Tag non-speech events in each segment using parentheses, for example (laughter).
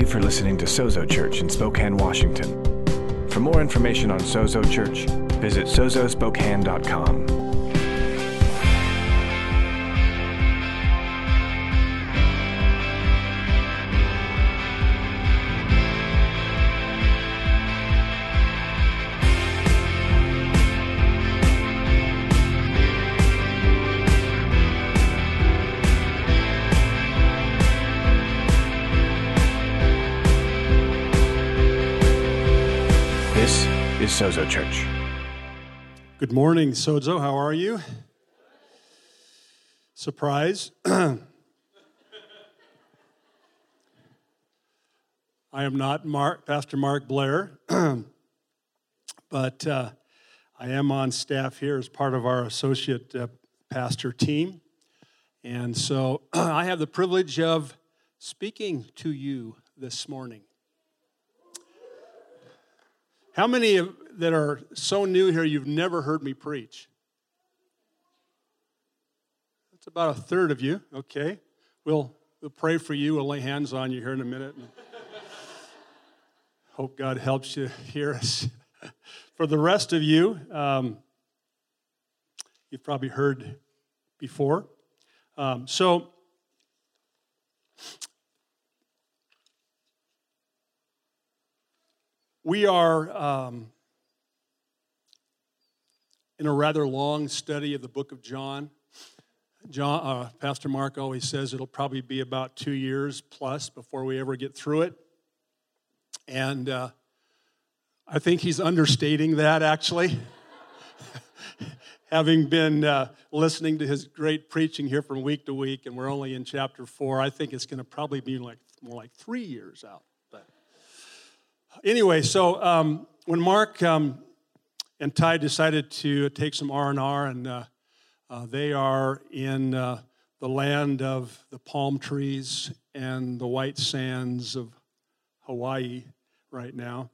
you for listening to Sozo Church in Spokane, Washington. For more information on Sozo Church, visit sozospokane.com. Sozo Church. Good morning, Sozo. How are you? Surprise. (clears throat) I am not Mark, Pastor Mark Blair, (clears throat) but uh, I am on staff here as part of our associate uh, pastor team. And so (clears throat) I have the privilege of speaking to you this morning. How many of, that are so new here you've never heard me preach? That's about a third of you. Okay. We'll, we'll pray for you. We'll lay hands on you here in a minute. Hope God helps you hear us. (laughs) for the rest of you, um, you've probably heard before. Um, so, We are um, in a rather long study of the book of John. John uh, Pastor Mark always says it'll probably be about two years plus before we ever get through it. And uh, I think he's understating that actually. (laughs) Having been uh, listening to his great preaching here from week to week, and we're only in chapter four, I think it's going to probably be like more like three years out But anyway, so um, when Mark um, and Ty decided to take some R and R, and uh, uh, they are in uh, the land of the palm trees and the white sands of Hawaii right now.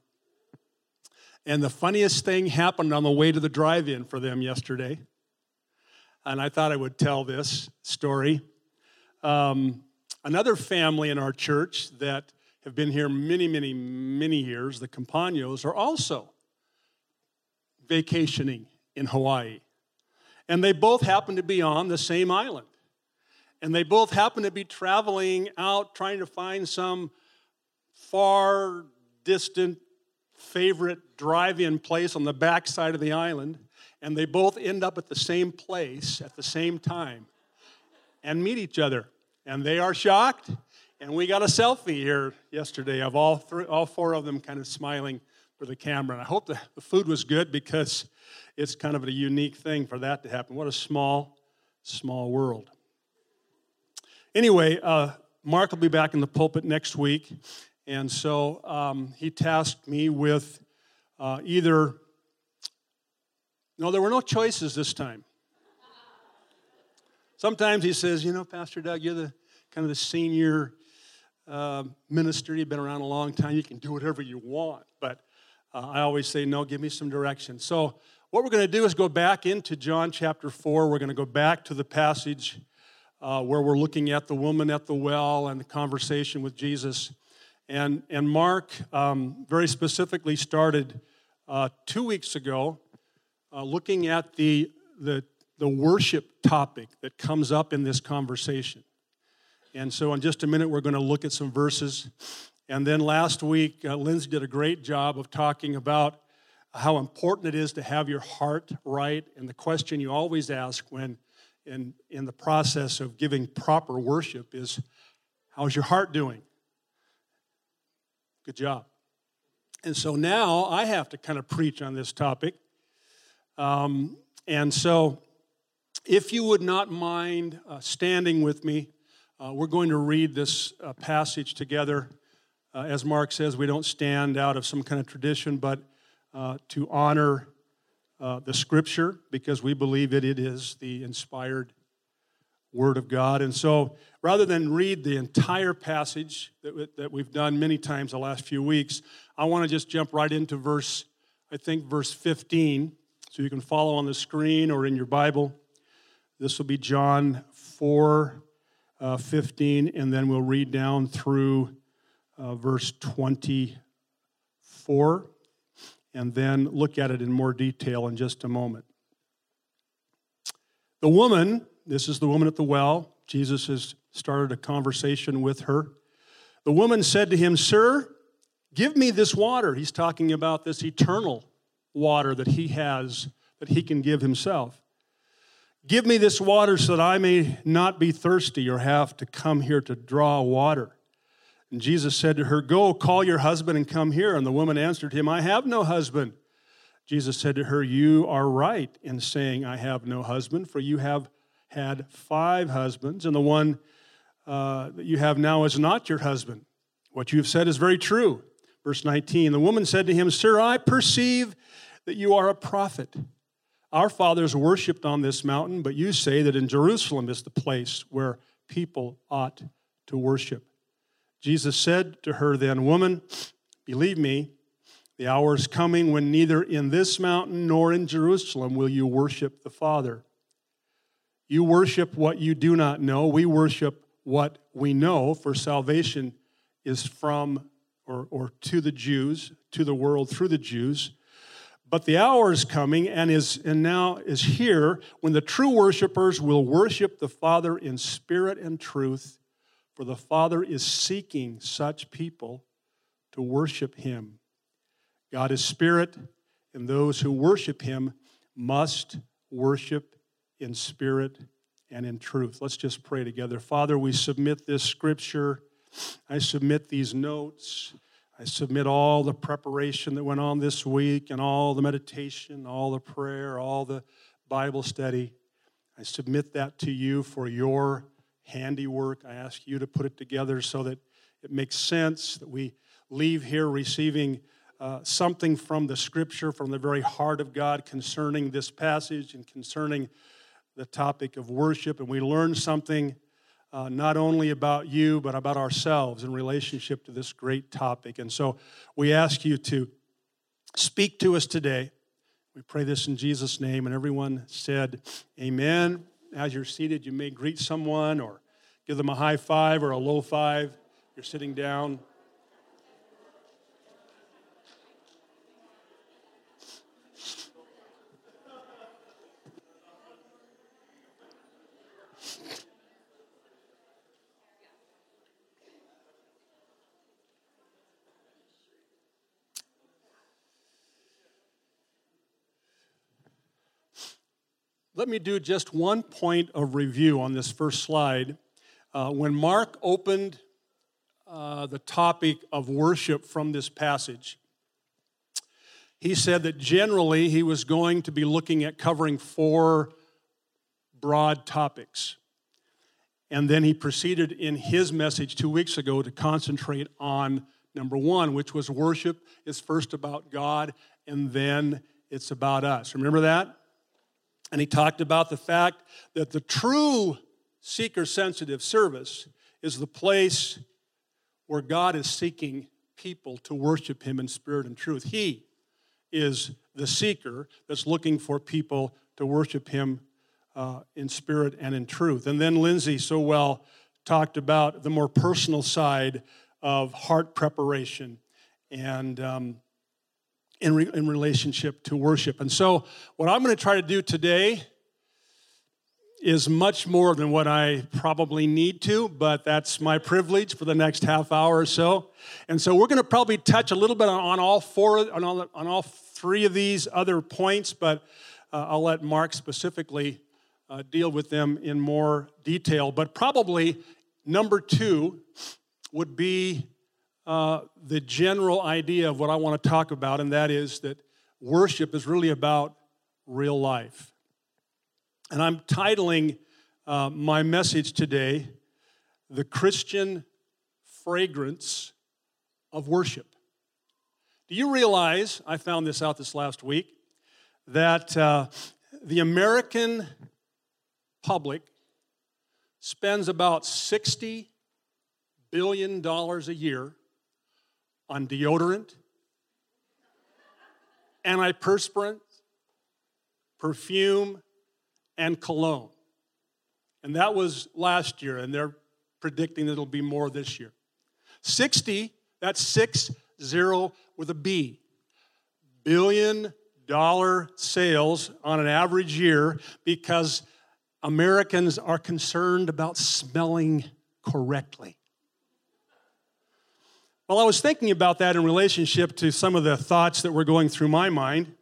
And the funniest thing happened on the way to the drive-in for them yesterday, and I thought I would tell this story. Um, another family in our church that have been here many, many, many years, the Campanos, are also vacationing in Hawaii. And they both happen to be on the same island. And they both happen to be traveling out trying to find some far distant favorite drive in place on the backside of the island. And they both end up at the same place at the same time and meet each other. And they are shocked and we got a selfie here yesterday of all, three, all four of them kind of smiling for the camera. And I hope the, food was good because it's kind of a unique thing for that to happen. What a small, small world. Anyway, uh, Mark will be back in the pulpit next week. And so um, he tasked me with uh, either, no, there were no choices this time. Sometimes he says, you know, Pastor Doug, you're the kind of the senior uh, minister, you've been around a long time, you can do whatever you want. But uh, I always say, no, give me some direction. So, what we're going to do is go back into John chapter 4. We're going to go back to the passage uh, where we're looking at the woman at the well and the conversation with Jesus. And, and Mark um, very specifically started uh, two weeks ago uh, looking at the, the, the worship topic that comes up in this conversation. And so, in just a minute, we're going to look at some verses. And then last week, uh, Lindsay did a great job of talking about how important it is to have your heart right. And the question you always ask when in, in the process of giving proper worship is, How's your heart doing? Good job. And so now I have to kind of preach on this topic. Um, and so, if you would not mind uh, standing with me uh, we're going to read this uh, passage together. Uh, as Mark says, we don't stand out of some kind of tradition, but uh, to honor uh, the scripture because we believe it, it is the inspired word of God. And so rather than read the entire passage that, that we've done many times the last few weeks, I want to just jump right into verse, I think, verse 15. So you can follow on the screen or in your Bible. This will be John 4 uh, 15, and then we'll read down through uh, verse 24, and then look at it in more detail in just a moment. The woman, this is the woman at the well, Jesus has started a conversation with her. The woman said to him, Sir, give me this water. He's talking about this eternal water that he has, that he can give himself. Give me this water so that I may not be thirsty or have to come here to draw water. And Jesus said to her, Go, call your husband and come here. And the woman answered him, I have no husband. Jesus said to her, You are right in saying, I have no husband, for you have had five husbands, and the one uh, that you have now is not your husband. What you have said is very true. Verse 19 The woman said to him, Sir, I perceive that you are a prophet. Our fathers worshipped on this mountain, but you say that in Jerusalem is the place where people ought to worship. Jesus said to her then, Woman, believe me, the hour is coming when neither in this mountain nor in Jerusalem will you worship the Father. You worship what you do not know. We worship what we know, for salvation is from or, or to the Jews, to the world through the Jews. But the hour is coming and is and now is here when the true worshipers will worship the Father in spirit and truth, for the Father is seeking such people to worship him. God is spirit, and those who worship him must worship in spirit and in truth. Let's just pray together. Father, we submit this scripture. I submit these notes. I submit all the preparation that went on this week and all the meditation, all the prayer, all the Bible study. I submit that to you for your handiwork. I ask you to put it together so that it makes sense, that we leave here receiving uh, something from the scripture, from the very heart of God concerning this passage and concerning the topic of worship. And we learn something uh, not only about you, but about ourselves in relationship to this great topic. And so we ask you to speak to us today. We pray this in Jesus' name. And everyone said, Amen. As you're seated, you may greet someone or give them a high five or a low five. You're sitting down. Let me do just one point of review on this first slide. Uh, when Mark opened uh, the topic of worship from this passage, he said that generally he was going to be looking at covering four broad topics. And then he proceeded in his message two weeks ago to concentrate on number one, which was worship is first about God and then it's about us. Remember that? And he talked about the fact that the true seeker sensitive service is the place where God is seeking people to worship him in spirit and truth. He is the seeker that's looking for people to worship him uh, in spirit and in truth. And then Lindsay so well talked about the more personal side of heart preparation and um, in, re- in relationship to worship. And so, what I'm going to try to do today is much more than what I probably need to, but that's my privilege for the next half hour or so. And so, we're going to probably touch a little bit on, on all four, on all, on all three of these other points, but uh, I'll let Mark specifically uh, deal with them in more detail. But probably number two would be uh, the general idea of what I want to talk about, and that is that worship is really about real life. And I'm titling uh, my message today, The Christian Fragrance of Worship. Do you realize, I found this out this last week, that uh, the American public spends about 60 billion dollars a year on deodorant, antiperspirant, perfume, and cologne. And that was last year, and they're predicting it'll be more this year. 60 That's six zero with a B. Billion dollar sales on an average year because Americans are concerned about smelling correctly. Well, I was thinking about that in relationship to some of the thoughts that were going through my mind.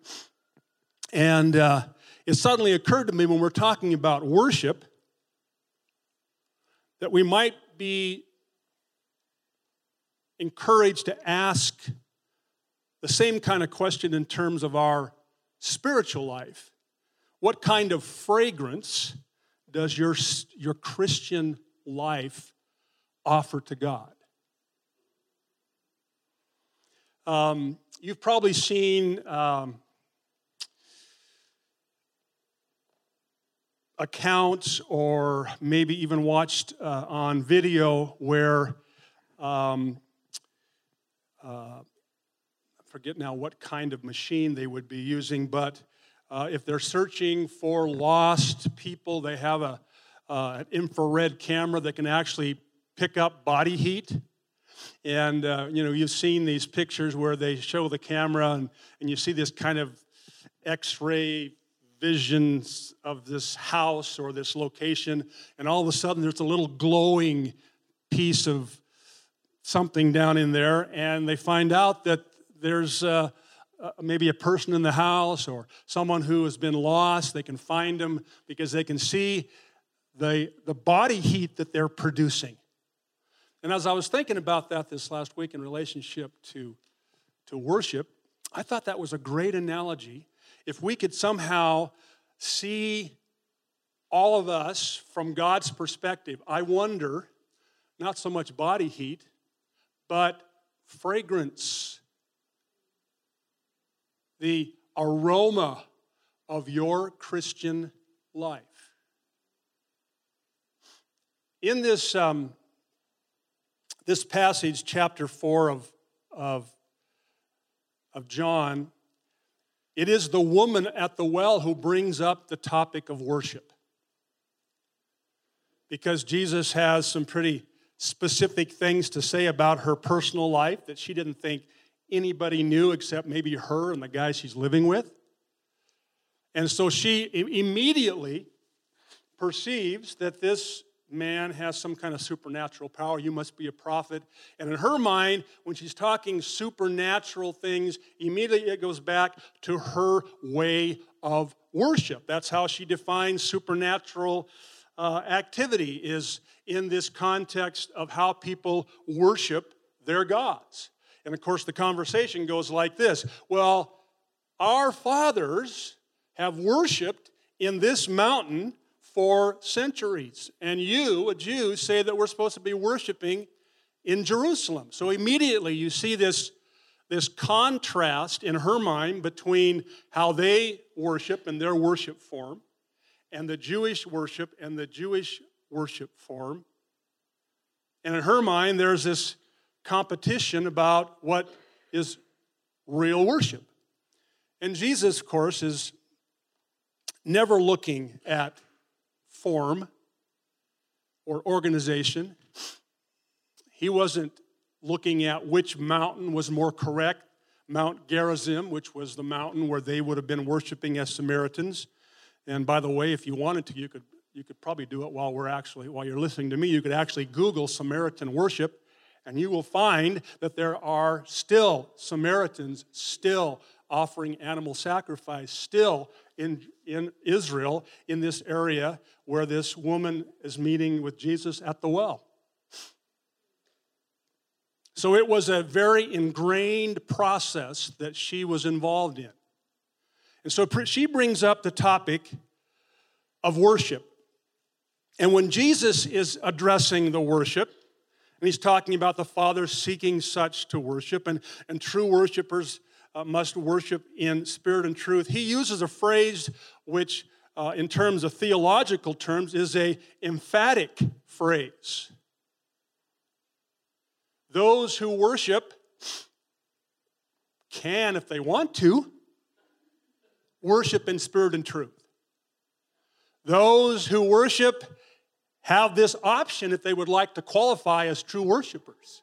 And uh, it suddenly occurred to me when we're talking about worship that we might be encouraged to ask the same kind of question in terms of our spiritual life. What kind of fragrance does your, your Christian life offer to God? Um, you've probably seen um, accounts or maybe even watched uh, on video where um, uh, forget now what kind of machine they would be using, but uh, if they're searching for lost people, they have a, uh, an infrared camera that can actually pick up body heat. And, uh, you know, you've seen these pictures where they show the camera and, and you see this kind of x ray visions of this house or this location, and all of a sudden there's a little glowing piece of something down in there, and they find out that there's uh, uh, maybe a person in the house or someone who has been lost. They can find them because they can see the, the body heat that they're producing. And as I was thinking about that this last week in relationship to, to worship, I thought that was a great analogy. If we could somehow see all of us from God's perspective, I wonder, not so much body heat, but fragrance, the aroma of your Christian life. In this, um, this passage, chapter 4 of, of, of John, it is the woman at the well who brings up the topic of worship. Because Jesus has some pretty specific things to say about her personal life that she didn't think anybody knew except maybe her and the guy she's living with. And so she immediately perceives that this man has some kind of supernatural power. You must be a prophet. And in her mind, when she's talking supernatural things, immediately it goes back to her way of worship. That's how she defines supernatural uh, activity is in this context of how people worship their gods. And of course, the conversation goes like this Well, our fathers have worshiped in this mountain for centuries, and you, a Jew, say that we're supposed to be worshiping in Jerusalem. So immediately you see this, this contrast in her mind between how they worship and their worship form and the Jewish worship and the Jewish worship form. And in her mind, there's this competition about what is real worship. And Jesus, of course, is never looking at form or organization. He wasn't looking at which mountain was more correct Mount Gerizim, which was the mountain where they would have been worshiping as Samaritans, and by the way, if you wanted to, you could, you could probably do it while we're actually, while you're listening to me, you could actually Google Samaritan worship, and you will find that there are still Samaritans still offering animal sacrifice, still in, in Israel, in this area where this woman is meeting with Jesus at the well. So it was a very ingrained process that she was involved in. And so she brings up the topic of worship. And when Jesus is addressing the worship, and he's talking about the Father seeking such to worship, and, and true worshipers uh, must worship in spirit and truth, he uses a phrase which, uh, in terms of theological terms, is a emphatic phrase. Those who worship can, if they want to, worship in spirit and truth. Those who worship have this option if they would like to qualify as true worshipers.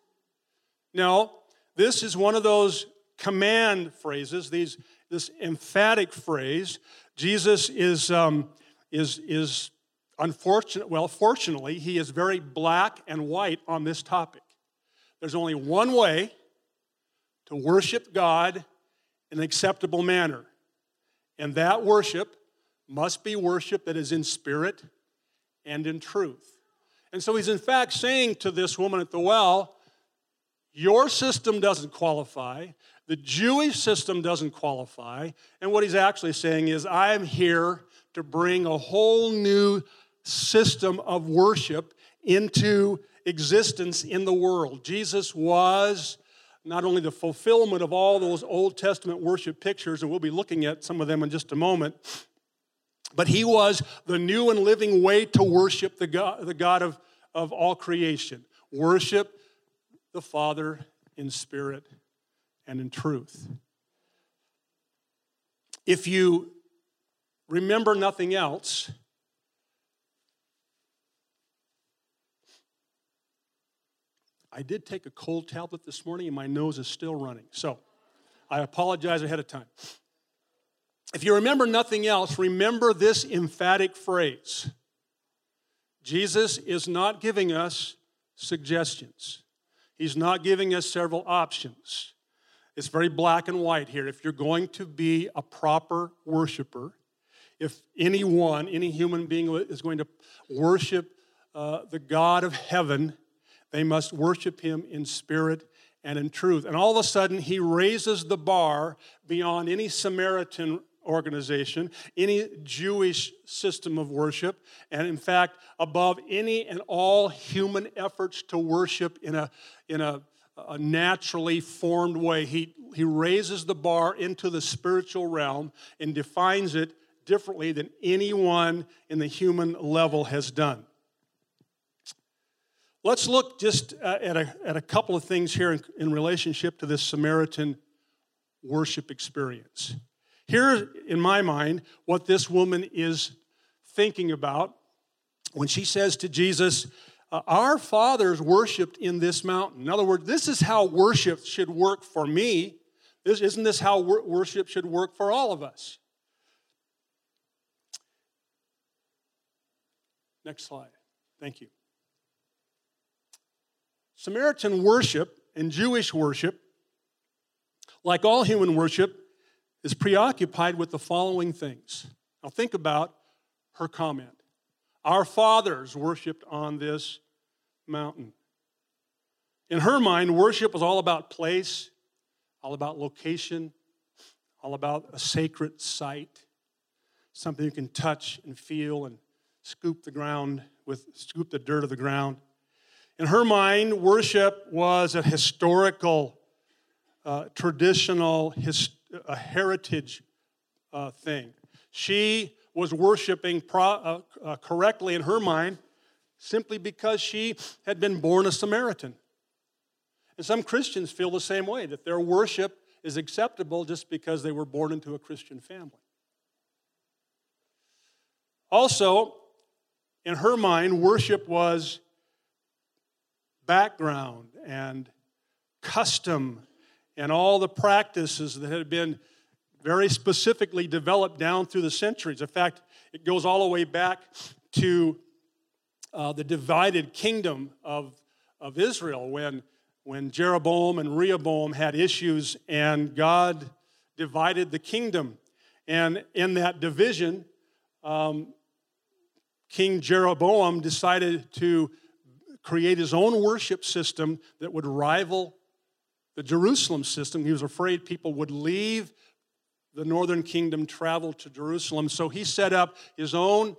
Now, this is one of those command phrases, these, this emphatic phrase. Jesus is, um, is, is unfortunate, well, fortunately, he is very black and white on this topic. There's only one way to worship God in an acceptable manner, and that worship must be worship that is in spirit and in truth. And so he's in fact saying to this woman at the well, Your system doesn't qualify. The Jewish system doesn't qualify. And what he's actually saying is, I'm here to bring a whole new system of worship into existence in the world. Jesus was not only the fulfillment of all those Old Testament worship pictures, and we'll be looking at some of them in just a moment, but he was the new and living way to worship the God, the God of, of all creation. Worship the Father in spirit and in truth. If you remember nothing else, I did take a cold tablet this morning and my nose is still running. So I apologize ahead of time. If you remember nothing else, remember this emphatic phrase Jesus is not giving us suggestions, He's not giving us several options. It's very black and white here. If you're going to be a proper worshiper, if anyone, any human being is going to worship uh, the God of heaven, they must worship him in spirit and in truth. And all of a sudden, he raises the bar beyond any Samaritan organization, any Jewish system of worship, and in fact, above any and all human efforts to worship in a, in a, a naturally formed way. He, he raises the bar into the spiritual realm and defines it differently than anyone in the human level has done. Let's look just uh, at a, at a couple of things here in, in relationship to this Samaritan worship experience. Here, in my mind, what this woman is thinking about when she says to Jesus, uh, Our fathers worshiped in this mountain. In other words, this is how worship should work for me. This, isn't this how wor- worship should work for all of us? Next slide. Thank you. Samaritan worship and Jewish worship, like all human worship, is preoccupied with the following things. Now, think about her comment. Our fathers worshiped on this mountain. In her mind, worship was all about place, all about location, all about a sacred site, something you can touch and feel and scoop the ground with, scoop the dirt of the ground. In her mind, worship was a historical, uh, traditional, his, a heritage uh, thing. She was worshiping pro, uh, uh, correctly in her mind simply because she had been born a Samaritan. And some Christians feel the same way, that their worship is acceptable just because they were born into a Christian family. Also, in her mind, worship was background and custom and all the practices that had been very specifically developed down through the centuries. In fact, it goes all the way back to uh, the divided kingdom of, of Israel when, when Jeroboam and Rehoboam had issues and God divided the kingdom. And in that division, um, King Jeroboam decided to create his own worship system that would rival the Jerusalem system. He was afraid people would leave the northern kingdom, traveled to Jerusalem. So he set up his own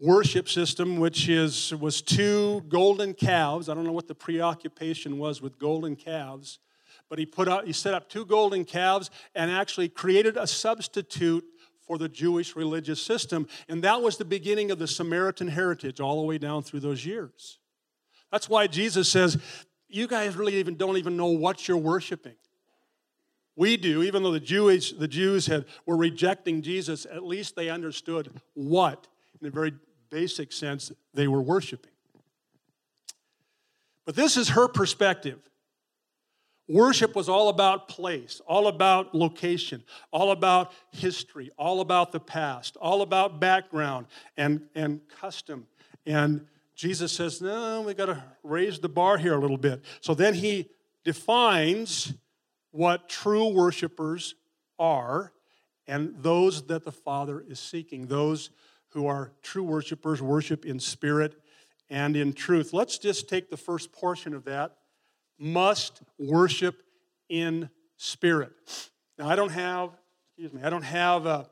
worship system, which is, was two golden calves. I don't know what the preoccupation was with golden calves, but he, put out, he set up two golden calves and actually created a substitute for the Jewish religious system. And that was the beginning of the Samaritan heritage all the way down through those years. That's why Jesus says, You guys really even don't even know what you're worshiping. We do, even though the Jewish, the Jews had, were rejecting Jesus, at least they understood what, in a very basic sense, they were worshiping. But this is her perspective. Worship was all about place, all about location, all about history, all about the past, all about background and, and custom. And Jesus says, no, we got to raise the bar here a little bit. So then he defines what true worshipers are and those that the Father is seeking. Those who are true worshipers worship in spirit and in truth. Let's just take the first portion of that must worship in spirit. Now, I don't have, excuse me, I don't have a,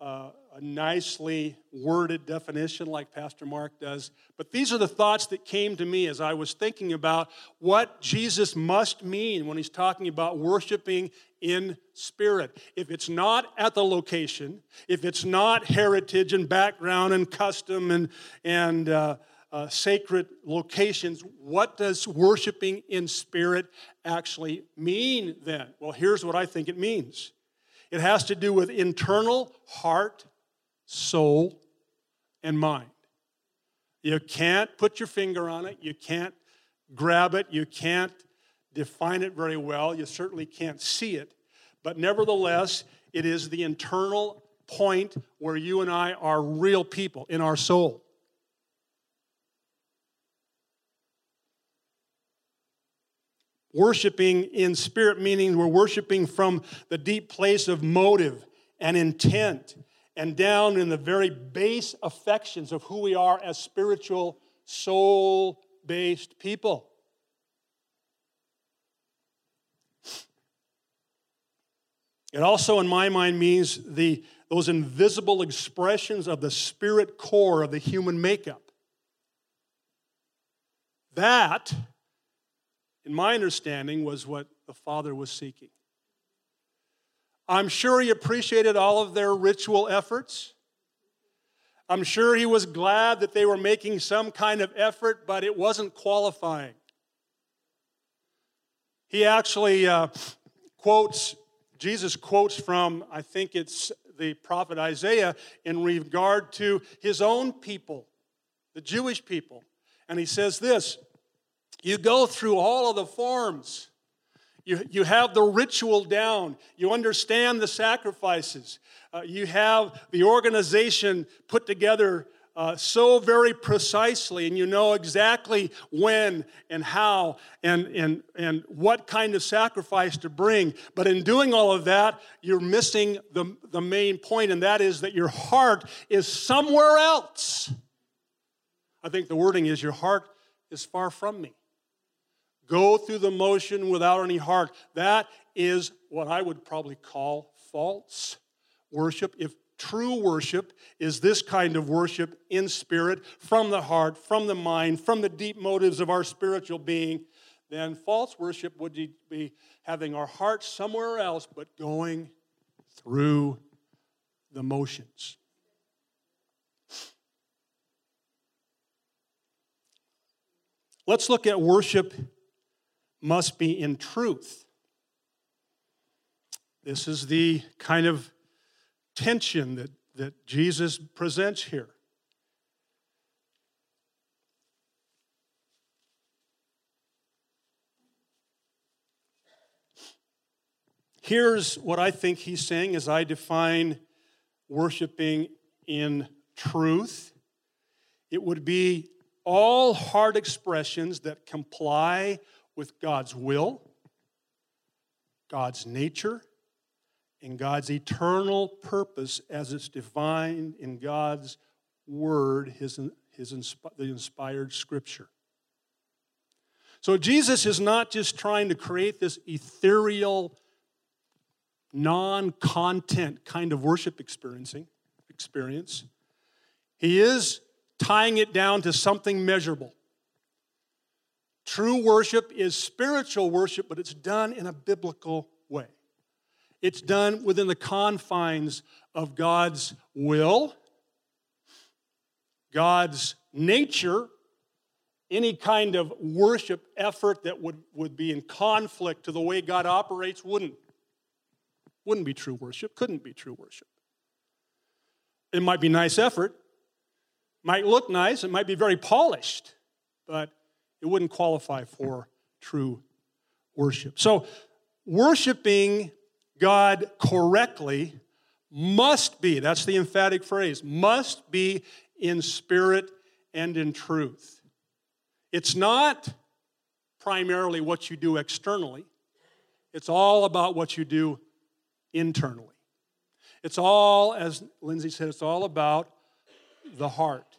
a, a, nicely worded definition like Pastor Mark does, but these are the thoughts that came to me as I was thinking about what Jesus must mean when he's talking about worshiping in spirit. If it's not at the location, if it's not heritage and background and custom and, and uh, uh, sacred locations, what does worshiping in spirit actually mean then? Well, here's what I think it means it has to do with internal heart, soul, and mind. You can't put your finger on it, you can't grab it, you can't define it very well, you certainly can't see it, but nevertheless, it is the internal point where you and I are real people in our soul. Worshiping in spirit, meaning we're worshiping from the deep place of motive and intent and down in the very base affections of who we are as spiritual, soul based people. It also, in my mind, means the, those invisible expressions of the spirit core of the human makeup. That in my understanding, was what the Father was seeking. I'm sure he appreciated all of their ritual efforts. I'm sure he was glad that they were making some kind of effort, but it wasn't qualifying. He actually uh, quotes, Jesus quotes from, I think it's the prophet Isaiah, in regard to his own people, the Jewish people. And he says this you go through all of the forms. You, you have the ritual down. You understand the sacrifices. Uh, you have the organization put together uh, so very precisely, and you know exactly when and how and, and, and what kind of sacrifice to bring. But in doing all of that, you're missing the, the main point, and that is that your heart is somewhere else. I think the wording is your heart is far from me go through the motion without any heart. That is what I would probably call false worship. If true worship is this kind of worship in spirit, from the heart, from the mind, from the deep motives of our spiritual being, then false worship would be having our heart somewhere else but going through the motions. Let's look at worship must be in truth. This is the kind of tension that, that Jesus presents here. Here's what I think he's saying as I define worshiping in truth it would be all heart expressions that comply with God's will, God's nature, and God's eternal purpose as it's defined in God's Word, His, his the inspired Scripture. So Jesus is not just trying to create this ethereal, non content kind of worship experiencing, experience. He is tying it down to something measurable. True worship is spiritual worship, but it's done in a biblical way. It's done within the confines of God's will, God's nature. Any kind of worship effort that would, would be in conflict to the way God operates wouldn't. Wouldn't be true worship, couldn't be true worship. It might be nice effort, might look nice, it might be very polished, but it wouldn't qualify for true worship. So, worshiping God correctly must be, that's the emphatic phrase, must be in spirit and in truth. It's not primarily what you do externally, it's all about what you do internally. It's all, as Lindsay said, it's all about the heart.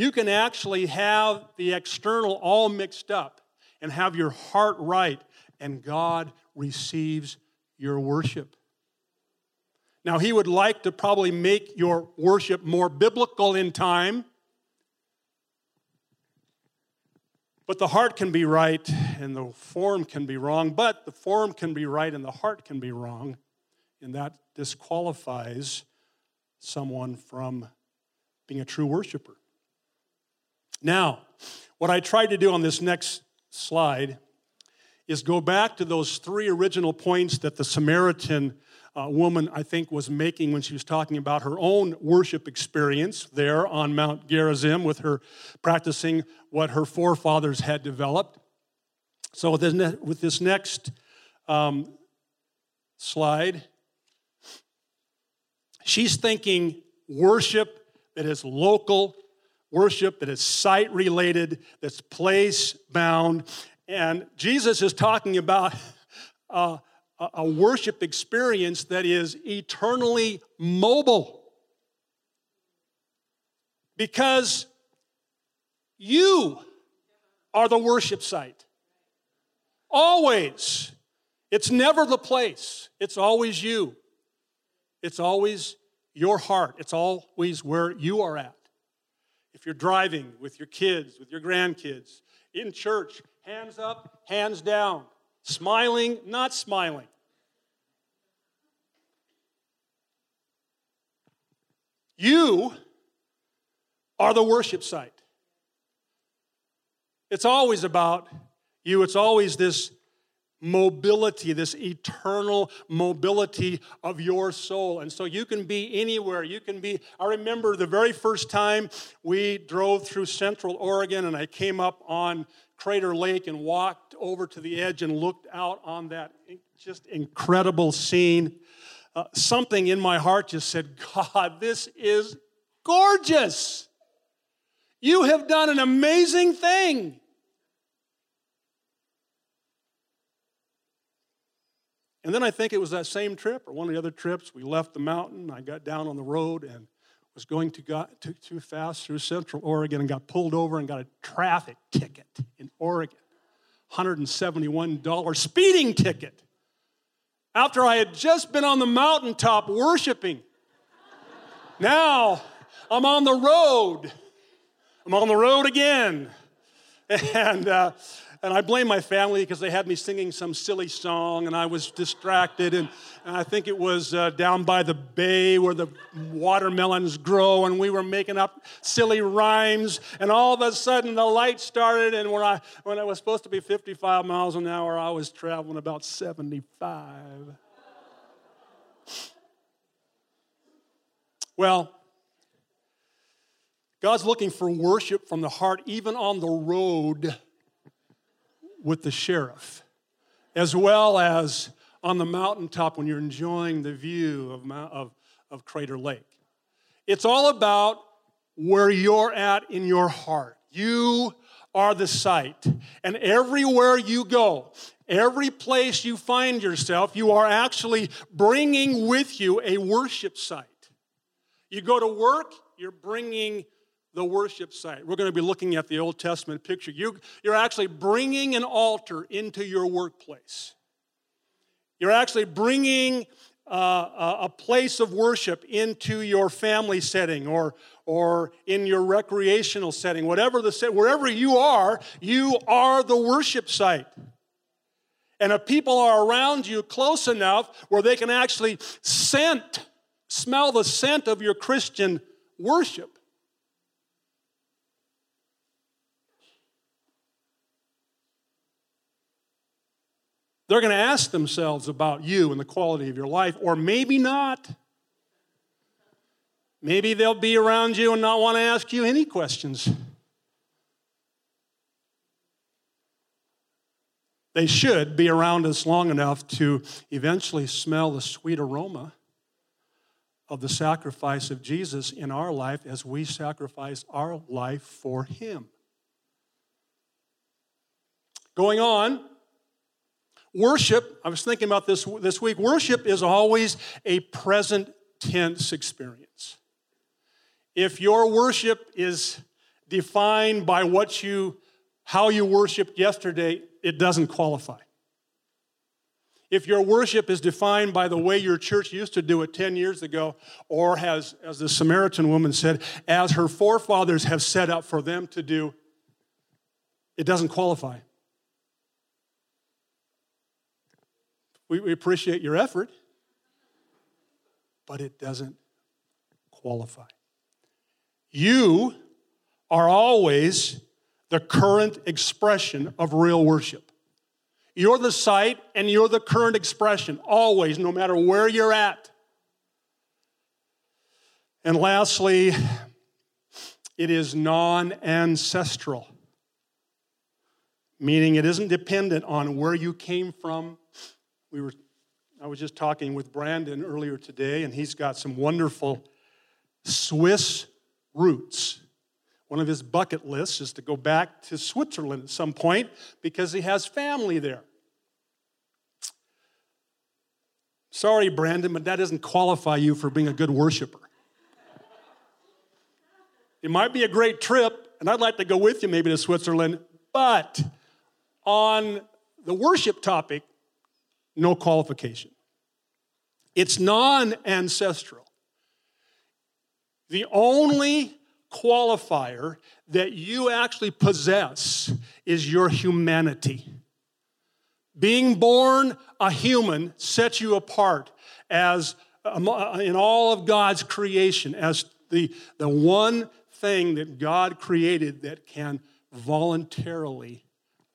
You can actually have the external all mixed up and have your heart right, and God receives your worship. Now, He would like to probably make your worship more biblical in time, but the heart can be right and the form can be wrong, but the form can be right and the heart can be wrong, and that disqualifies someone from being a true worshiper. Now, what I tried to do on this next slide is go back to those three original points that the Samaritan uh, woman, I think, was making when she was talking about her own worship experience there on Mount Gerizim with her practicing what her forefathers had developed. So, with this, with this next um, slide, she's thinking worship that is local, worship that is site related, that's place bound. And Jesus is talking about (laughs) uh, a worship experience that is eternally mobile. Because you are the worship site. Always. It's never the place, it's always you. It's always your heart, it's always where you are at. If you're driving with your kids, with your grandkids, in church, hands up, hands down, smiling, not smiling. You are the worship site. It's always about you, it's always this mobility, this eternal mobility of your soul. And so you can be anywhere. You can be, I remember the very first time we drove through central Oregon and I came up on Crater Lake and walked over to the edge and looked out on that just incredible scene. Uh, something in my heart just said, God, this is gorgeous. You have done an amazing thing. And then I think it was that same trip or one of the other trips. We left the mountain. I got down on the road and was going to got too, too fast through central Oregon and got pulled over and got a traffic ticket in Oregon. $171 speeding ticket. After I had just been on the mountaintop worshiping. now I'm on the road. I'm on the road again. (laughs) And uh, and I blame my family because they had me singing some silly song and I was distracted. And, and I think it was uh, down by the bay where the watermelons grow, and we were making up silly rhymes. And all of a sudden, the light started, and when I, when I was supposed to be 55 miles an hour, I was traveling about 75. Well, God's looking for worship from the heart, even on the road with the sheriff, as well as on the mountaintop when you're enjoying the view of, of, of Crater Lake. It's all about where you're at in your heart. You are the site. And everywhere you go, every place you find yourself, you are actually bringing with you a worship site. You go to work, you're bringing the worship site. We're going to be looking at the Old Testament picture. You, you're actually bringing an altar into your workplace. You're actually bringing uh, a place of worship into your family setting or, or in your recreational setting, whatever the set, wherever you are, you are the worship site. And if people are around you close enough where they can actually scent, smell the scent of your Christian worship, They're going to ask themselves about you and the quality of your life, or maybe not. Maybe they'll be around you and not want to ask you any questions. they should be around us long enough to eventually smell the sweet aroma of the sacrifice of Jesus in our life as we sacrifice our life for Him. Going on, worship, I was thinking about this this week, worship is always a present tense experience. If your worship is defined by what you how you worshiped yesterday, it doesn't qualify. If your worship is defined by the way your church used to do it 10 years ago, or has, as the Samaritan woman said, as her forefathers have set up for them to do, it doesn't qualify. We, we appreciate your effort, but it doesn't qualify. You are always the current expression of real worship. You're the site and you're the current expression, always, no matter where you're at. And lastly, it is non ancestral, meaning it isn't dependent on where you came from. We were, I was just talking with Brandon earlier today, and he's got some wonderful Swiss roots. One of his bucket lists is to go back to Switzerland at some point because he has family there. Sorry, Brandon, but that doesn't qualify you for being a good worshiper. It might be a great trip, and I'd like to go with you maybe to Switzerland, but on the worship topic, no qualification. It's non ancestral. The only qualifier that you actually possess is your humanity. Being born a human sets you apart as uh, in all of God's creation as the, the one thing that God created that can voluntarily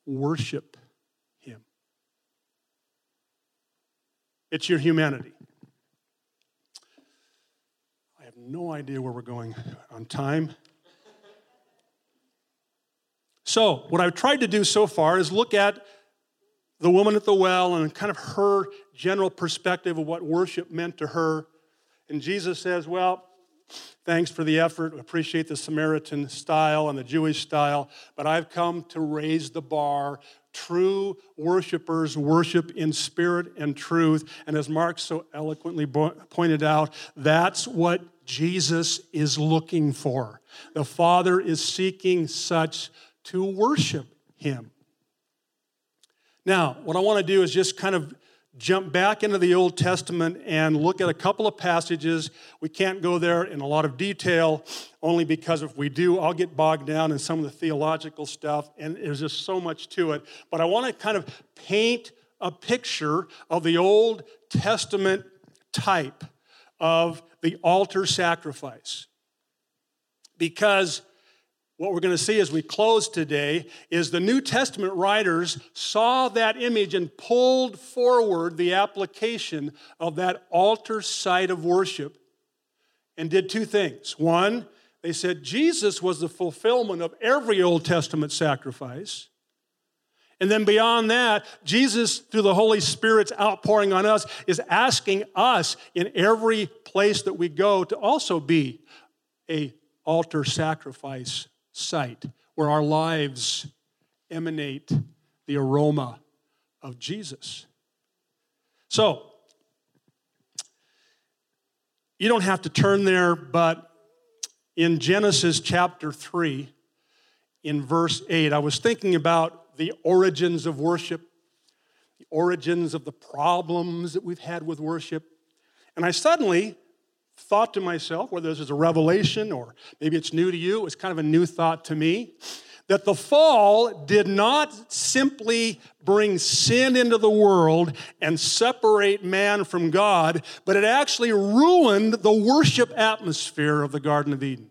worship Him. It's your humanity I have no idea where we're going on time. So, what I've tried to do so far is look at the woman at the well and kind of her general perspective of what worship meant to her. And Jesus says, Well, thanks for the effort. Appreciate the Samaritan style and the Jewish style, but I've come to raise the bar. True worshipers worship in spirit and truth. And as Mark so eloquently pointed out, that's what Jesus is looking for. The Father is seeking such to worship him. Now, what I want to do is just kind of jump back into the Old Testament and look at a couple of passages. We can't go there in a lot of detail, only because if we do, I'll get bogged down in some of the theological stuff, and there's just so much to it. But I want to kind of paint a picture of the Old Testament type of the altar sacrifice. Because what we're going to see as we close today is the New Testament writers saw that image and pulled forward the application of that altar site of worship and did two things. One, they said Jesus was the fulfillment of every Old Testament sacrifice. And then beyond that, Jesus, through the Holy Spirit's outpouring on us, is asking us in every place that we go to also be a altar sacrifice site where our lives emanate the aroma of Jesus. So, you don't have to turn there, but in Genesis chapter 3, in verse 8, I was thinking about the origins of worship, the origins of the problems that we've had with worship. And I suddenly thought to myself, whether this is a revelation or maybe it's new to you, it's kind of a new thought to me, that the fall did not simply bring sin into the world and separate man from God, but it actually ruined the worship atmosphere of the Garden of Eden.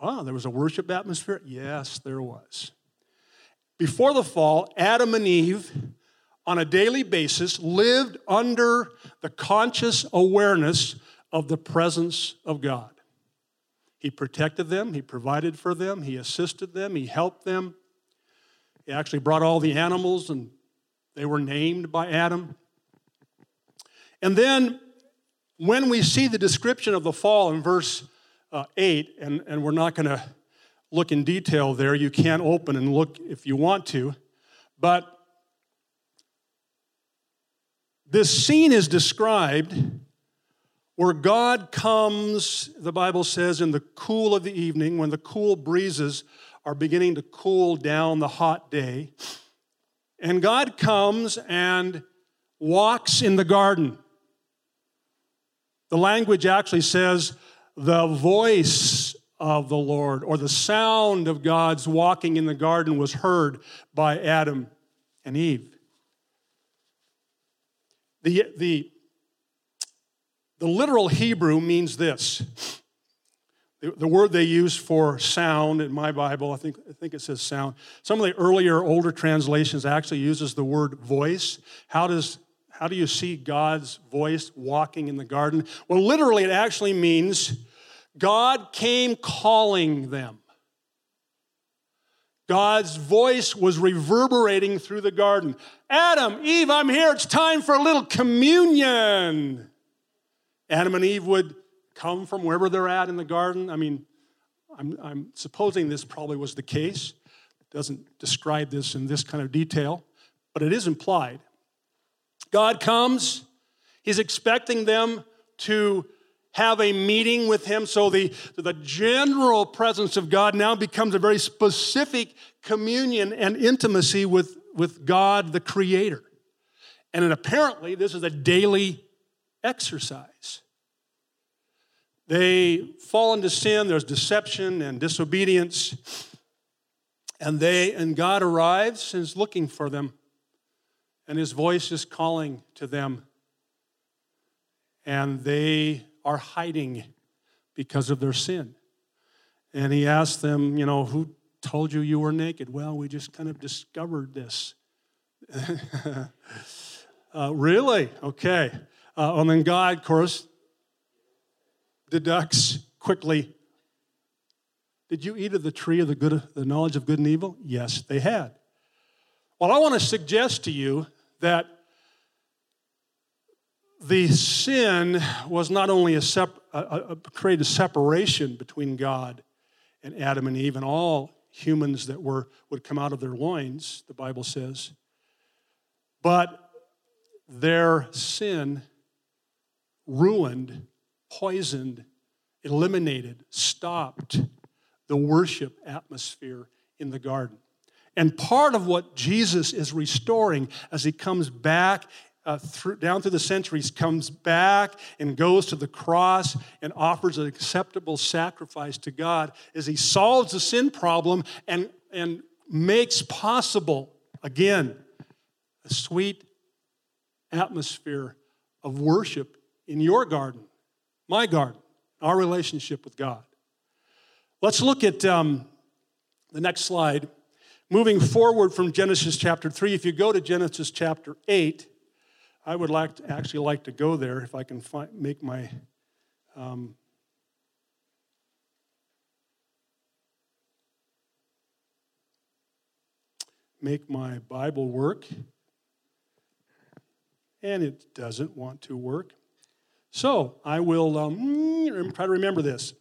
Oh, there was a worship atmosphere? Yes, there was. Before the fall, Adam and Eve, on a daily basis, lived under the conscious awareness of the presence of God. He protected them, He provided for them, He assisted them, He helped them. He actually brought all the animals and they were named by Adam. And then when we see the description of the fall in verse uh, 8, and, and we're not going to look in detail there, you can open and look if you want to, but this scene is described where God comes, the Bible says, in the cool of the evening, when the cool breezes are beginning to cool down the hot day. And God comes and walks in the garden. The language actually says, the voice of the Lord, or the sound of God's walking in the garden was heard by Adam and Eve. The, the, the literal Hebrew means this. The, the word they use for sound in my Bible, I think, I think it says sound. Some of the earlier, older translations actually uses the word voice. How does how do you see God's voice walking in the garden? Well, literally, it actually means God came calling them. God's voice was reverberating through the garden. Adam, Eve, I'm here. It's time for a little communion. Adam and Eve would come from wherever they're at in the garden. I mean, I'm, I'm supposing this probably was the case. It doesn't describe this in this kind of detail, but it is implied. God comes, He's expecting them to have a meeting with Him. So the, the general presence of God now becomes a very specific communion and intimacy with, with God, the Creator. And apparently, this is a daily exercise. They fall into sin, there's deception and disobedience, and they and God arrives and is looking for them. And his voice is calling to them. And they are hiding because of their sin. And he asked them, you know, who told you you were naked? Well, we just kind of discovered this. (laughs) uh, really? Okay. Uh, and then God, of course, deducts quickly Did you eat of the tree of the, good, the knowledge of good and evil? Yes, they had. Well, I want to suggest to you that the sin was not only a, sep- a, a, created a separation between God and Adam and Eve and all humans that were would come out of their loins, the Bible says, but their sin ruined, poisoned, eliminated, stopped the worship atmosphere in the garden. And part of what Jesus is restoring as he comes back uh, through, down through the centuries, comes back and goes to the cross and offers an acceptable sacrifice to God, as he solves the sin problem and, and makes possible, again, a sweet atmosphere of worship in your garden, my garden, our relationship with God. Let's look at um, the next slide. Moving forward from Genesis chapter 3, if you go to Genesis chapter 8, I would like to, actually like to go there if I can find, make my um, make my Bible work and it doesn't want to work. So I will um, try to remember this.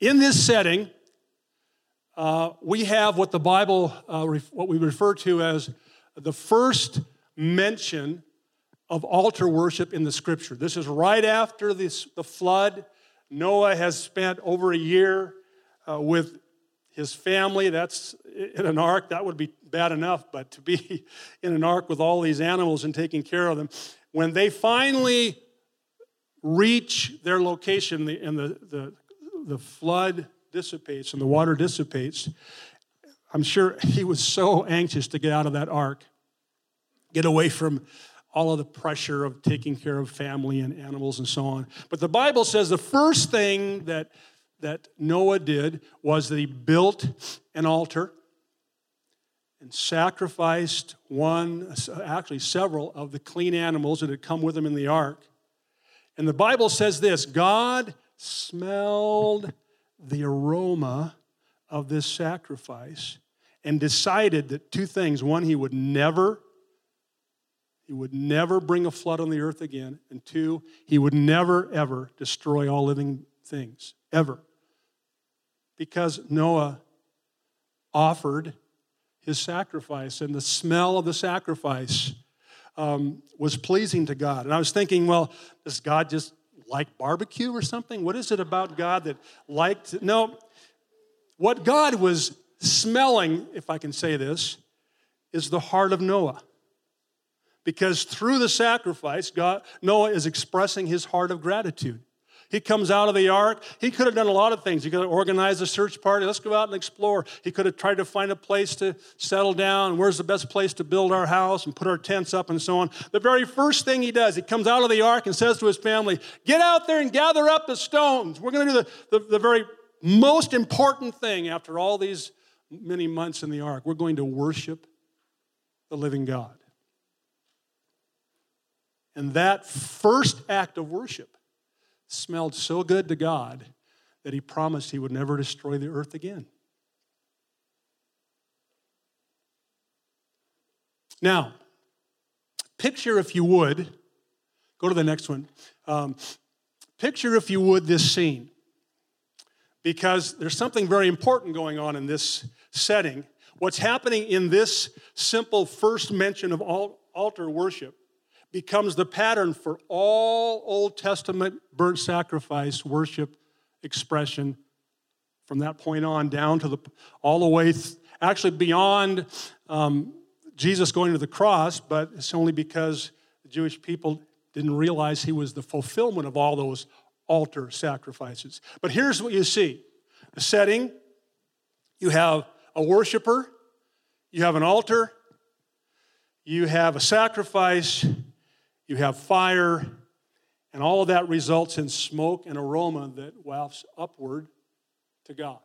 In this setting, uh, we have what the Bible, uh, what we refer to as the first mention of altar worship in the scripture. This is right after this, the flood. Noah has spent over a year uh, with his family. That's in an ark, that would be bad enough, but to be (laughs) in an ark with all these animals and taking care of them. When they finally reach their location and the, the, the flood dissipates and the water dissipates, I'm sure (laughs) he was so anxious to get out of that ark, get away from all of the pressure of taking care of family and animals and so on. But the Bible says the first thing that, that Noah did was that he built an altar and sacrificed one, actually several of the clean animals that had come with him in the ark. And the Bible says this God smelled the aroma of this sacrifice, and decided that two things one, he would never. He would never bring a flood on the earth again. And two, he would never, ever destroy all living things, ever. Because Noah offered his sacrifice, and the smell of the sacrifice um, was pleasing to God. And I was thinking, well, does God just like barbecue or something? What is it about God that liked? No, what God was smelling, if I can say this, is the heart of Noah. Because through the sacrifice, God, Noah is expressing his heart of gratitude. He comes out of the ark. He could have done a lot of things. He could have organized a search party. Let's go out and explore. He could have tried to find a place to settle down. Where's the best place to build our house and put our tents up and so on. The very first thing he does, he comes out of the ark and says to his family, Get out there and gather up the stones. We're going to do the, the, the very most important thing after all these many months in the ark. We're going to worship the living God. And that first act of worship smelled so good to God that he promised he would never destroy the earth again. Now, picture, if you would, go to the next one. Um, picture, if you would, this scene. Because there's something very important going on in this setting. What's happening in this simple first mention of altar worship becomes the pattern for all Old Testament burnt sacrifice worship expression from that point on down to the all the way th- actually beyond um, Jesus going to the cross, but it's only because the Jewish people didn't realize he was the fulfillment of all those altar sacrifices. But here's what you see the setting you have a worshiper, you have an altar, you have a sacrifice, you have fire, and all of that results in smoke and aroma that wafts upward to God.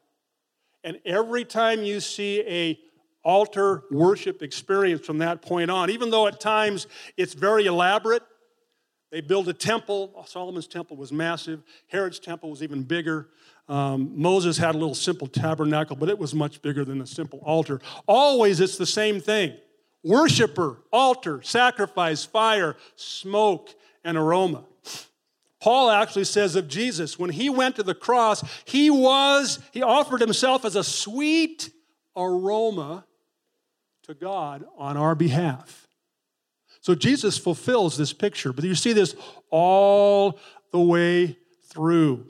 And every time you see a altar worship experience from that point on, even though at times it's very elaborate, they build a temple. Solomon's temple was massive. Herod's temple was even bigger. Um, Moses had a little simple tabernacle, but it was much bigger than a simple altar. Always it's the same thing worshiper, altar, sacrifice, fire, smoke, and aroma. Paul actually says of Jesus, when he went to the cross, he was, he offered himself as a sweet aroma to God on our behalf. So Jesus fulfills this picture, but you see this all the way through.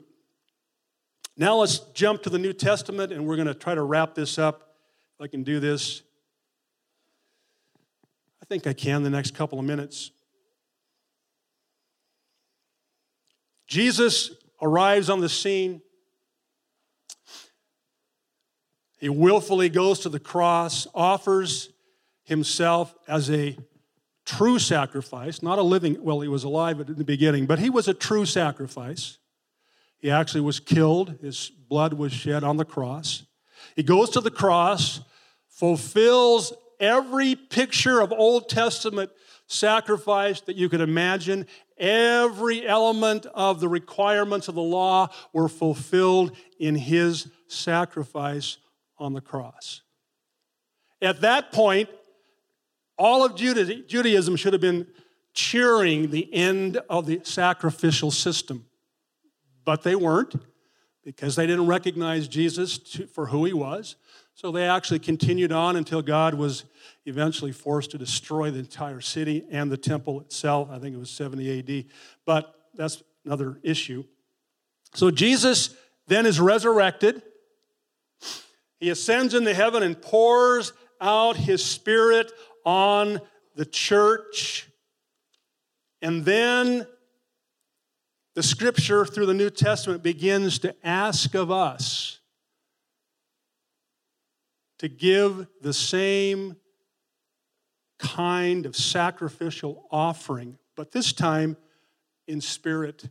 Now let's jump to the New Testament and we're going to try to wrap this up. If I can do this. I think I can the next couple of minutes. Jesus arrives on the scene. He willfully goes to the cross, offers himself as a true sacrifice, not a living, well, he was alive at the beginning, but he was a true sacrifice. He actually was killed, his blood was shed on the cross. He goes to the cross, fulfills every picture of Old Testament sacrifice that you could imagine. Every element of the requirements of the law were fulfilled in his sacrifice on the cross. At that point, all of Judaism should have been cheering the end of the sacrificial system, but they weren't because they didn't recognize Jesus for who he was. So they actually continued on until God was eventually forced to destroy the entire city and the temple itself. I think it was 70 AD. But that's another issue. So Jesus then is resurrected. He ascends into heaven and pours out his spirit on the church. And then the scripture through the New Testament begins to ask of us to give the same kind of sacrificial offering, but this time in spirit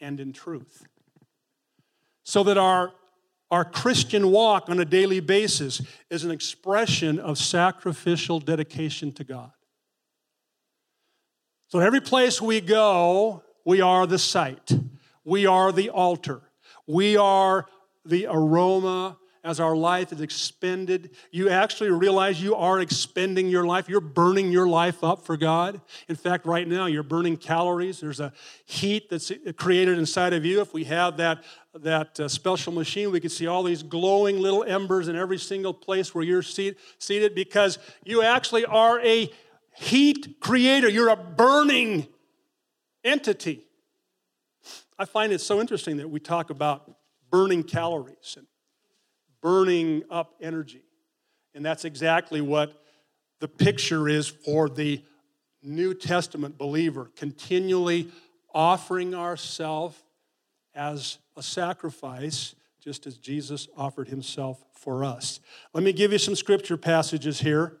and in truth. So that our, our Christian walk on a daily basis is an expression of sacrificial dedication to God. So, every place we go, we are the site, we are the altar, we are the aroma as our life is expended, you actually realize you are expending your life. You're burning your life up for God. In fact, right now, you're burning calories. There's a heat that's created inside of you. If we have that, that uh, special machine, we can see all these glowing little embers in every single place where you're seat, seated because you actually are a heat creator. You're a burning entity. I find it so interesting that we talk about burning calories and burning up energy. And that's exactly what the picture is for the New Testament believer, continually offering ourselves as a sacrifice, just as Jesus offered himself for us. Let me give you some scripture passages here.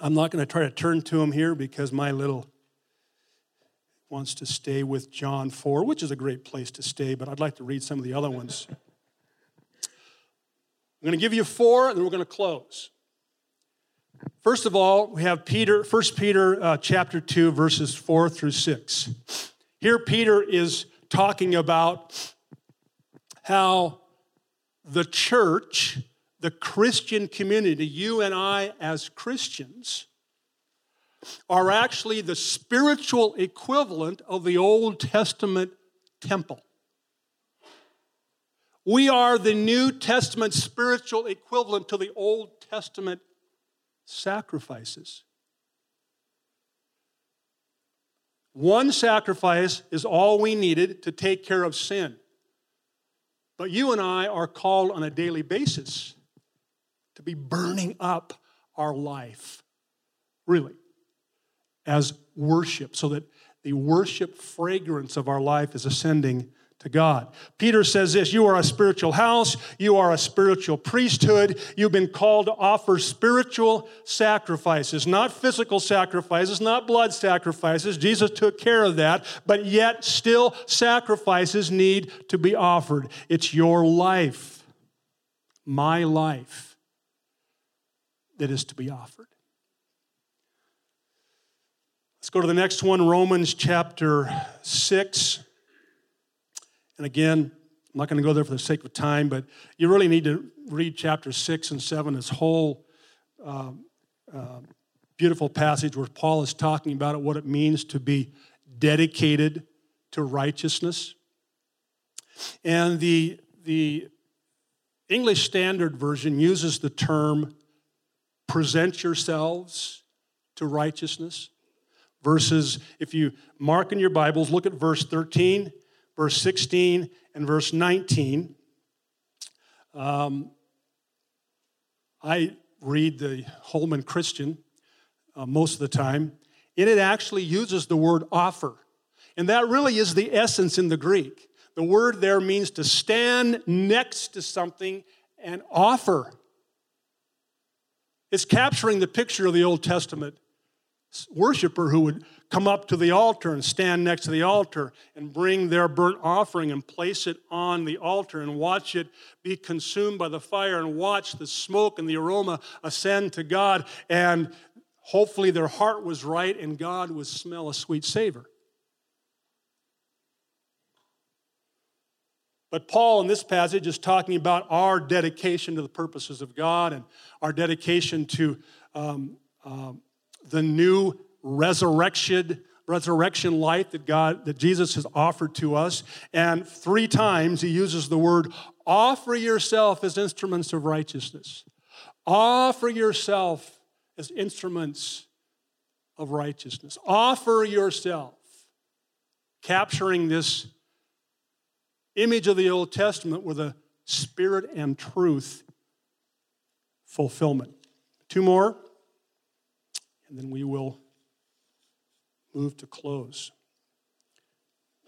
I'm not going to try to turn to them here because my little wants to stay with John 4, which is a great place to stay, but I'd like to read some of the other ones. I'm going to give you four, and then we're going to close. First of all, we have Peter, 1 Peter uh, chapter 2, verses 4 through 6. Here, Peter is talking about how the church, the Christian community, you and I as Christians, are actually the spiritual equivalent of the Old Testament temple. We are the New Testament spiritual equivalent to the Old Testament sacrifices. One sacrifice is all we needed to take care of sin. But you and I are called on a daily basis to be burning up our life, really, as worship, so that the worship fragrance of our life is ascending to God. Peter says this You are a spiritual house, you are a spiritual priesthood. You've been called to offer spiritual sacrifices, not physical sacrifices, not blood sacrifices. Jesus took care of that, but yet still sacrifices need to be offered. It's your life, my life, that is to be offered. Let's go to the next one Romans chapter 6. And again, I'm not going to go there for the sake of time, but you really need to read chapter 6 and 7, this whole uh, uh, beautiful passage where Paul is talking about it, what it means to be dedicated to righteousness. And the, the English Standard Version uses the term present yourselves to righteousness. Verses, if you mark in your Bibles, look at verse 13 verse 16 and verse 19. Um, I read the Holman Christian uh, most of the time, and it actually uses the word offer. And that really is the essence in the Greek. The word there means to stand next to something and offer. It's capturing the picture of the Old Testament worshiper who would come up to the altar and stand next to the altar and bring their burnt offering and place it on the altar and watch it be consumed by the fire and watch the smoke and the aroma ascend to God. And hopefully their heart was right and God would smell a sweet savor. But Paul in this passage is talking about our dedication to the purposes of God and our dedication to um, um, the new resurrection resurrection life that God that Jesus has offered to us. And three times he uses the word offer yourself as instruments of righteousness. Offer yourself as instruments of righteousness. Offer yourself. Capturing this image of the Old Testament with a spirit and truth fulfillment. Two more and then we will move to close.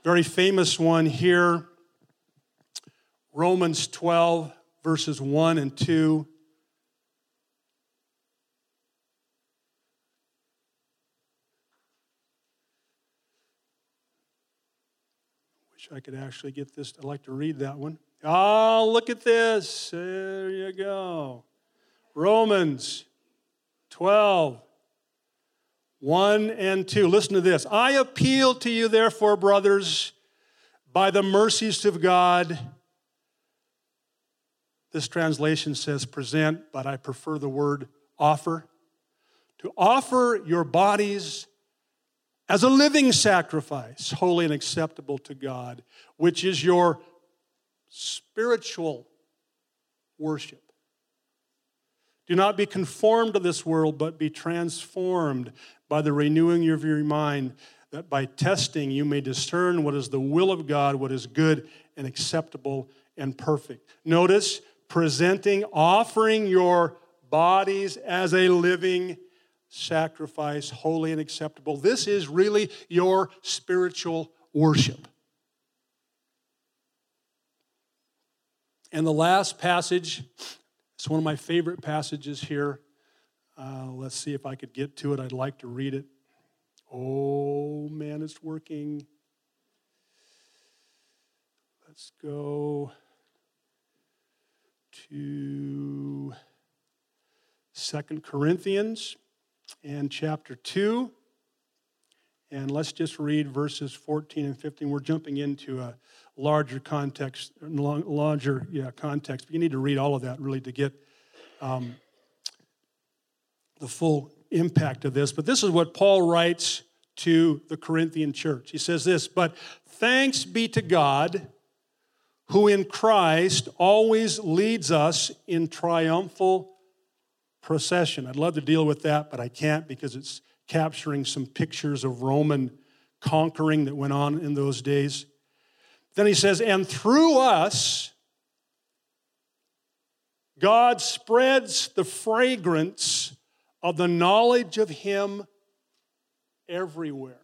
Very famous one here Romans 12, verses 1 and 2. Wish I could actually get this. I'd like to read that one. Oh, look at this. There you go. Romans 12, 1 and 2. Listen to this. I appeal to you, therefore, brothers, by the mercies of God, This translation says present, but I prefer the word offer. To offer your bodies as a living sacrifice, holy and acceptable to God, which is your spiritual worship. Do not be conformed to this world, but be transformed by the renewing of your mind, that by testing you may discern what is the will of God, what is good and acceptable and perfect. Notice presenting, offering your bodies as a living sacrifice, holy and acceptable. This is really your spiritual worship. And the last passage, it's one of my favorite passages here. Uh, let's see if I could get to it. I'd like to read it. Oh, man, it's working. Let's go to Second Corinthians and chapter 2. And let's just read verses 14 and 15. We're jumping into a larger context, larger yeah, context. But you need to read all of that really to get um, the full impact of this. But this is what Paul writes to the Corinthian church. He says this, but thanks be to God who in Christ always leads us in triumphal procession. I'd love to deal with that, but I can't because it's capturing some pictures of Roman conquering that went on in those days. Then he says, and through us, God spreads the fragrance of the knowledge of Him everywhere.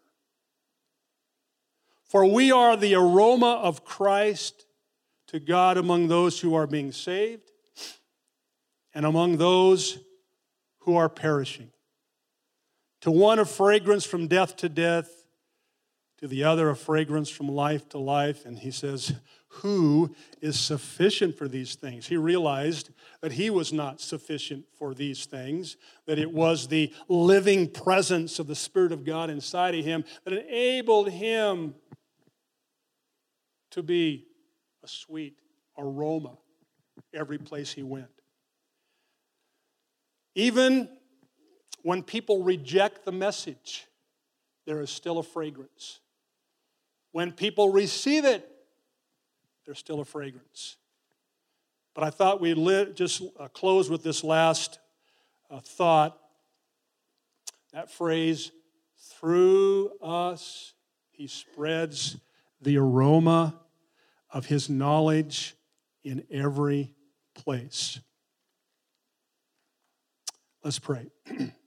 For we are the aroma of Christ to God among those who are being saved and among those who are perishing. To one, a fragrance from death to death, to the other, a fragrance from life to life. And he says, Who is sufficient for these things? He realized that he was not sufficient for these things, that it was the living presence of the Spirit of God inside of him that enabled him to be a sweet aroma every place he went. Even when people reject the message, there is still a fragrance. When people receive it, there's still a fragrance. But I thought we'd just uh, close with this last uh, thought. That phrase, through us, he spreads the aroma of his knowledge in every place. Let's pray. (clears throat)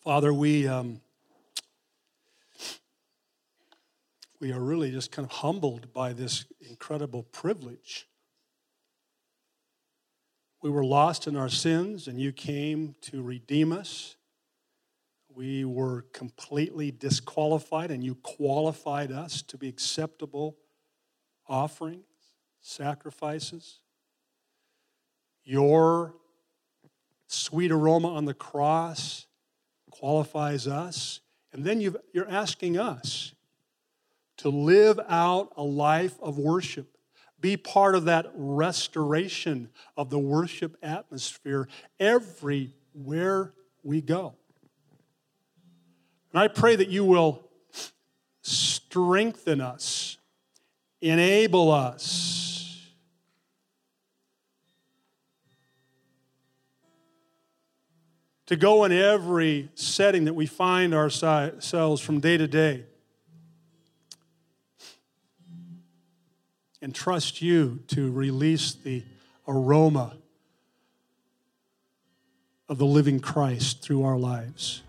Father, we um, we are really just kind of humbled by this incredible privilege. We were lost in our sins, and you came to redeem us. We were completely disqualified, and you qualified us to be acceptable offerings, sacrifices. Your sweet aroma on the cross qualifies us. And then you are asking us to live out a life of worship, be part of that restoration of the worship atmosphere everywhere we go. And I pray that you will strengthen us, enable us. To go in every setting that we find ourselves from day to day and trust you to release the aroma of the living Christ through our lives.